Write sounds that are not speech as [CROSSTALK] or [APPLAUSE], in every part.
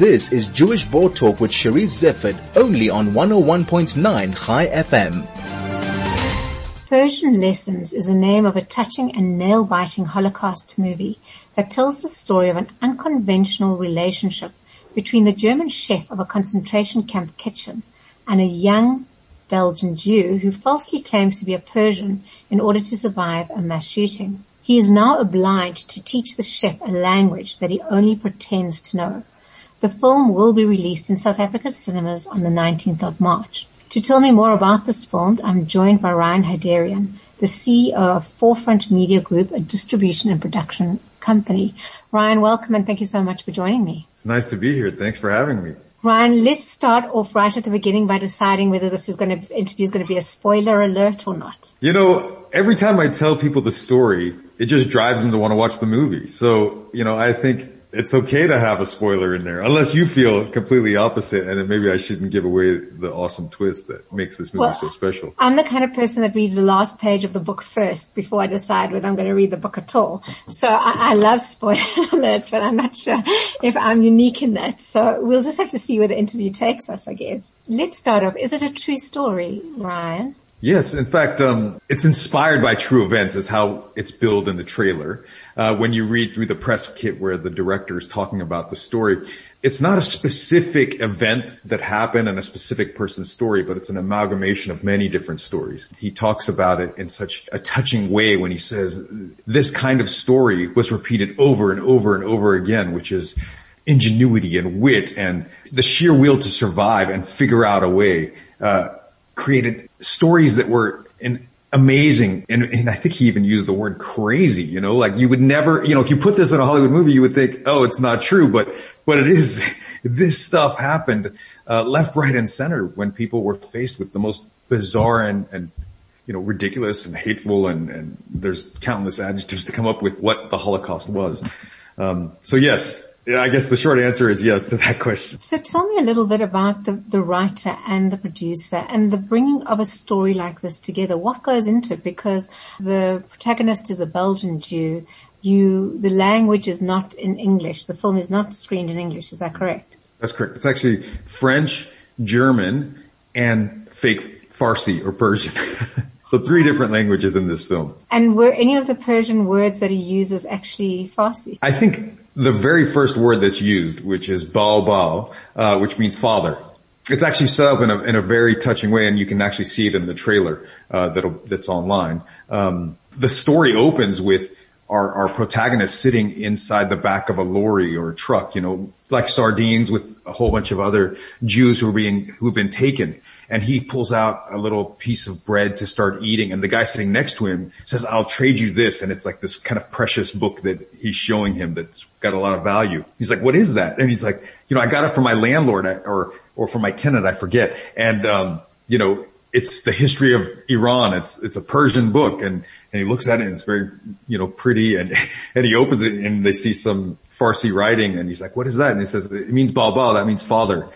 This is Jewish Board Talk with Charisse Zeifert, only on 101.9 ChaiFM. Persian Lessons is the name of a touching and nail-biting Holocaust movie that tells the story of an unconventional relationship between the German chef of a concentration camp kitchen and a young Belgian Jew who falsely claims to be a Persian in order to survive a mass shooting. He is now obliged to teach the chef a language that he only pretends to know. The film will be released in South Africa's cinemas on the 19th of March. To tell me more about this film, I'm joined by Ryan Haidarian, the CEO of Forefront Media Group, a distribution and production company. Ryan, welcome and thank you so much for joining me. It's nice to be here. Thanks for having me. Ryan, let's start off right at the beginning by deciding whether this is going to, interview is going to be a spoiler alert or not. You know, every time I tell people the story, it just drives them to want to watch the movie. So, you know, I think it's okay to have a spoiler in there, unless you feel completely opposite, and then maybe I shouldn't give away the awesome twist that makes this movie well, so special. I'm the kind of person that reads the last page of the book first before I decide whether I'm going to read the book at all. So I, I love spoiler [LAUGHS] alerts, but I'm not sure if I'm unique in that. So we'll just have to see where the interview takes us, I guess. Let's start off. Is it a true story, Ryan? Yes, in fact, um, it's inspired by true events is how it's billed in the trailer. Uh, when you read through the press kit where the director is talking about the story, it's not a specific event that happened and a specific person's story, but it's an amalgamation of many different stories. He talks about it in such a touching way when he says this kind of story was repeated over and over and over again, which is ingenuity and wit and the sheer will to survive and figure out a way. Uh, created stories that were in, amazing. And, and, I think he even used the word crazy, you know, like you would never, you know, if you put this in a Hollywood movie, you would think, oh, it's not true, but, but it is, [LAUGHS] this stuff happened, uh, left, right, and center when people were faced with the most bizarre and, and, you know, ridiculous and hateful and, and there's countless adjectives to come up with what the Holocaust was. Um, so yes, yeah, I guess the short answer is yes to that [LAUGHS] question. So tell me a little bit about the, the writer and the producer and the bringing of a story like this together. What goes into it? Because the protagonist is a Belgian Jew. You, the language is not in English. The film is not screened in English. Is that correct? That's correct. It's actually French, German, and fake Farsi or Persian. [LAUGHS] so three different languages in this film. And were any of the Persian words that he uses actually Farsi? I think the very first word that's used, which is Baba, uh, which means father. It's actually set up in a, in a very touching way and you can actually see it in the trailer, uh, that's online. Um, the story opens with our, our protagonist sitting inside the back of a lorry or a truck, you know, like sardines with a whole bunch of other Jews who are being, who've been taken. And he pulls out a little piece of bread to start eating and the guy sitting next to him says, I'll trade you this. And it's like this kind of precious book that he's showing him that's got a lot of value. He's like, what is that? And he's like, you know, I got it from my landlord or, or for my tenant, I forget. And, um, you know, it's the history of Iran. It's, it's a Persian book and, and he looks at it and it's very, you know, pretty and, [LAUGHS] and he opens it and they see some Farsi writing and he's like, what is that? And he says, it means Baba, that means father.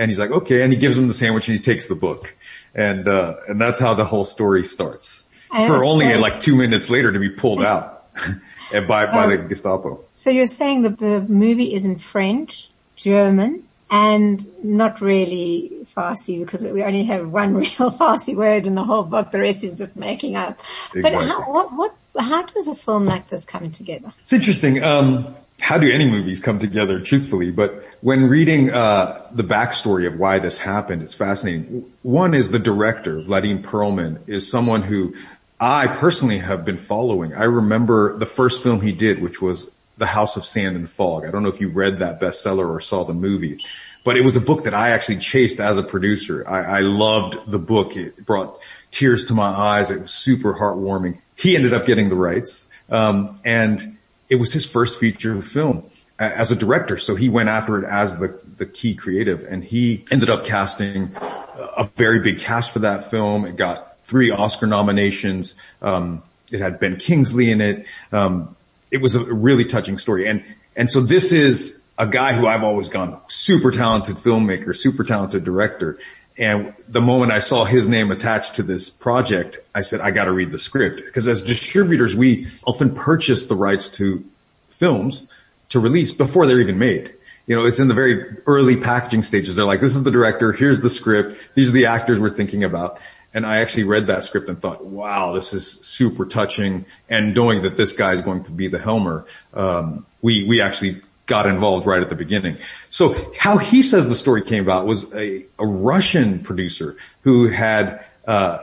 And he's like, okay. And he gives him the sandwich and he takes the book. And, uh, and that's how the whole story starts for only like two minutes later to be pulled out [LAUGHS] and by, by the Gestapo. So you're saying that the movie is in French, German, and not really Farsi because we only have one [LAUGHS] real Farsi word in the whole book. The rest is just making up. Exactly. But how, what, what, how does a film like this come together? It's interesting. Um, how do any movies come together truthfully? But when reading, uh, the backstory of why this happened, it's fascinating. One is the director, Vadim Perlman, is someone who I personally have been following. I remember the first film he did, which was The House of Sand and Fog. I don't know if you read that bestseller or saw the movie. But it was a book that I actually chased as a producer. I, I loved the book. It brought tears to my eyes. It was super heartwarming. He ended up getting the rights. Um, and it was his first feature film as a director. So he went after it as the, the key creative and he ended up casting a very big cast for that film. It got three Oscar nominations. Um, it had Ben Kingsley in it. Um, it was a really touching story. And, and so this is a guy who I've always gone super talented filmmaker, super talented director. And the moment I saw his name attached to this project, I said, I gotta read the script. Because as distributors, we often purchase the rights to films to release before they're even made. you know, it's in the very early packaging stages. They're like, this is the director, here's the script, these are the actors we're thinking about. And I actually read that script and thought, wow, this is super touching. And knowing that this guy is going to be the Helmer, um, we, we actually got involved right at the beginning. So how he says the story came about was a, a Russian producer who had, uh,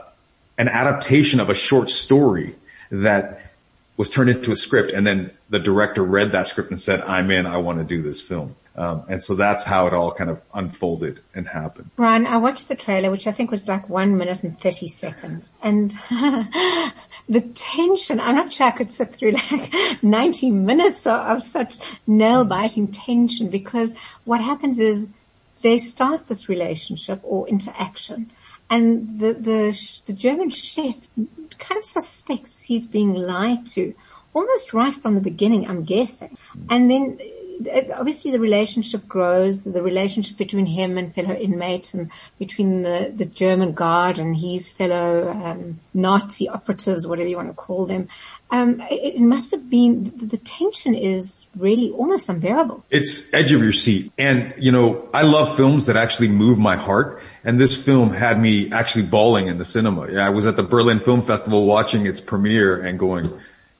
an adaptation of a short story that was turned into a script and then the director read that script and said, I'm in, I want to do this film. Um, and so that's how it all kind of unfolded and happened. Brian, I watched the trailer, which I think was like one minute and 30 seconds. And [LAUGHS] the tension, I'm not sure I could sit through [LAUGHS] like 90 minutes of, of such nail biting tension because what happens is they start this relationship or interaction and the, the, the German chef kind of suspects he's being lied to almost right from the beginning, I'm guessing. And then obviously the relationship grows, the relationship between him and fellow inmates and between the, the German guard and his fellow um, Nazi operatives, whatever you want to call them. Um, it, it, must have been, the, tension is really almost unbearable. It's edge of your seat. And, you know, I love films that actually move my heart. And this film had me actually bawling in the cinema. I was at the Berlin Film Festival watching its premiere and going,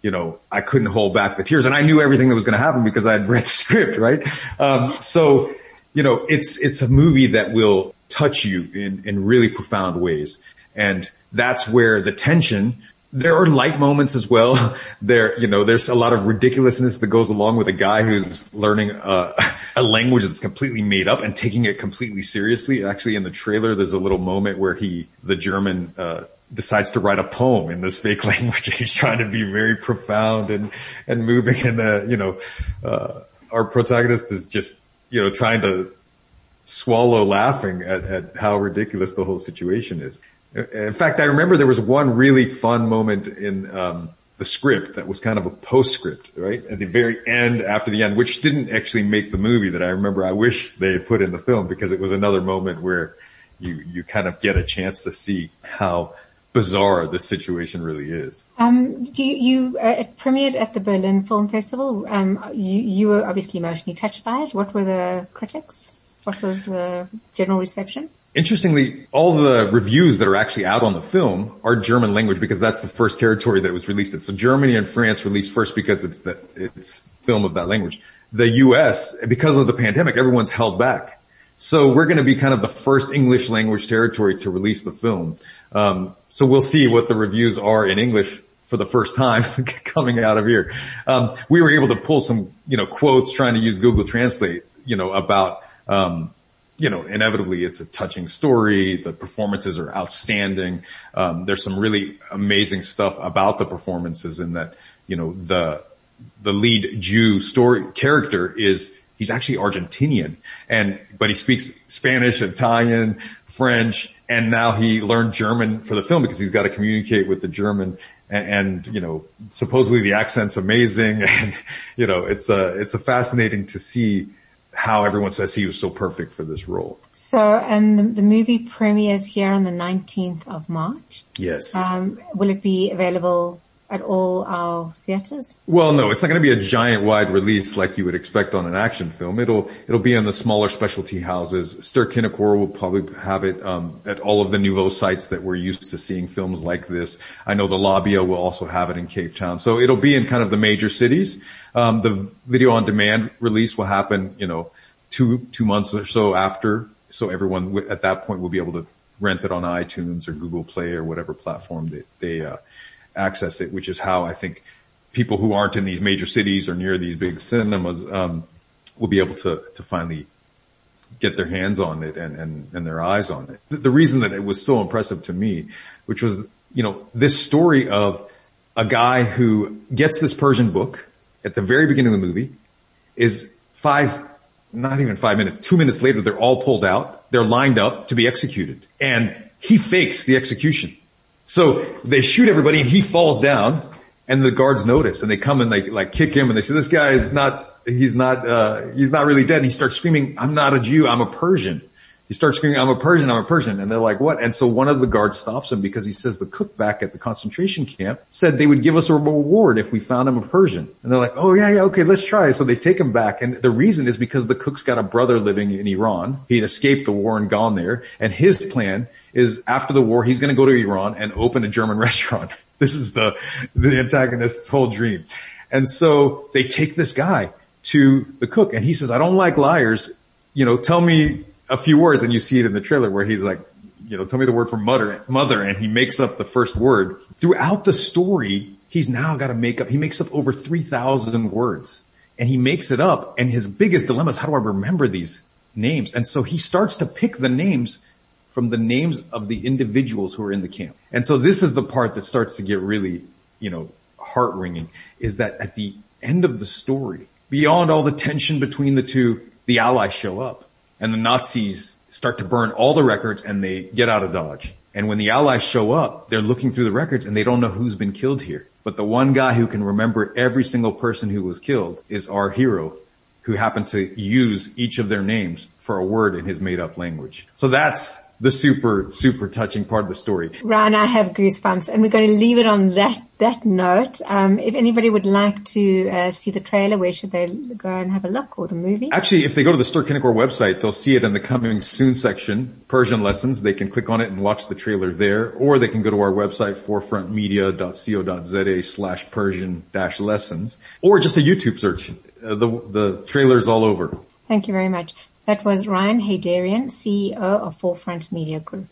you know, I couldn't hold back the tears and I knew everything that was going to happen because I had read the [LAUGHS] script, right? Um, so, you know, it's, it's a movie that will touch you in, in really profound ways. And that's where the tension, there are light moments as well. [LAUGHS] There, you know, there's a lot of ridiculousness that goes along with a guy who's learning a, [LAUGHS] a language that's completely made up and taking it completely seriously. Actually, in the trailer, there's a little moment where he, the German, uh, decides to write a poem in this fake [LAUGHS] language. He's trying to be very profound and, and moving and the, you know, uh, our protagonist is just, you know, trying to swallow laughing at, at how ridiculous the whole situation is. In fact, I remember there was one really fun moment in, um, the script that was kind of a postscript, right? At the very end, after the end, which didn't actually make the movie that I remember I wish they had put in the film because it was another moment where you, you kind of get a chance to see how bizarre this situation really is. Um, you, you uh, it premiered at the Berlin Film Festival. Um, you, you were obviously emotionally touched by it. What were the critics? What was the general reception? Interestingly, all the reviews that are actually out on the film are German language because that's the first territory that it was released in. So Germany and France released first because it's the, it's film of that language. The US, because of the pandemic, everyone's held back. So we're going to be kind of the first English language territory to release the film. Um, so we'll see what the reviews are in English for the first time [LAUGHS] coming out of here. Um, we were able to pull some, you know, quotes trying to use Google Translate, you know, about, um, you know, inevitably it's a touching story. The performances are outstanding. Um, there's some really amazing stuff about the performances in that, you know, the, the lead Jew story character is he's actually Argentinian and, but he speaks Spanish, Italian, French, and now he learned German for the film because he's got to communicate with the German and, and, you know, supposedly the accent's amazing [LAUGHS] and, you know, it's a, it's a fascinating to see how everyone says he was so perfect for this role. So, um, the, the movie premieres here on the 19th of March. Yes. Um, will it be available at all our theaters? Well, no, it's not going to be a giant wide release like you would expect on an action film. It'll it'll be in the smaller specialty houses. Ster-Kinekor will probably have it um, at all of the Nouveau sites that we're used to seeing films like this. I know the Labia will also have it in Cape Town, so it'll be in kind of the major cities. Um, the video on demand release will happen, you know, two two months or so after, so everyone at that point will be able to rent it on iTunes or Google Play or whatever platform they they uh, access it, which is how I think people who aren't in these major cities or near these big cinemas um, will be able to to finally get their hands on it and, and, and their eyes on it. The, the reason that it was so impressive to me, which was, you know, this story of a guy who gets this Persian book at the very beginning of the movie is five, not even five minutes, two minutes later, they're all pulled out. They're lined up to be executed and he fakes the execution. So they shoot everybody and he falls down and the guards notice and they come and they like kick him and they say, this guy is not, he's not, uh, he's not really dead. And he starts screaming, I'm not a Jew, I'm a Persian. He starts screaming, I'm a Persian, I'm a Persian. And they're like, what? And so one of the guards stops him because he says the cook back at the concentration camp said they would give us a reward if we found him a Persian. And they're like, oh yeah, yeah, okay, let's try. So they take him back. And the reason is because the cook's got a brother living in Iran. He had escaped the war and gone there. And his plan is after the war, he's going to go to Iran and open a German [LAUGHS] restaurant. This is the, the antagonist's whole dream. And so they take this guy to the cook and he says, I don't like liars. You know, tell me a few words and you see it in the trailer where he's like, you know, tell me the word for mother, mother and he makes up the first word. Throughout the story, he's now got to make up, he makes up over 3,000 words and he makes it up and his biggest dilemma is how do I remember these names? And so he starts to pick the names from the names of the individuals who are in the camp. And so this is the part that starts to get really, you know, heart wringing is that at the end of the story, beyond all the tension between the two, the allies show up and the Nazis start to burn all the records and they get out of Dodge. And when the allies show up, they're looking through the records and they don't know who's been killed here. But the one guy who can remember every single person who was killed is our hero who happened to use each of their names for a word in his made up language. So that's the super, super touching part of the story. Ryan, I have goosebumps and we're going to leave it on that, that note. Um, if anybody would like to uh, see the trailer, where should they go and have a look or the movie? Actually, if they go to the Kinekor website, they'll see it in the coming soon section, Persian lessons. They can click on it and watch the trailer there, or they can go to our website, forefrontmedia.co.za slash Persian dash lessons, or just a YouTube search. Uh, the, the trailer's all over. Thank you very much. That was Ryan Haidarian, CEO of Forefront Media Group.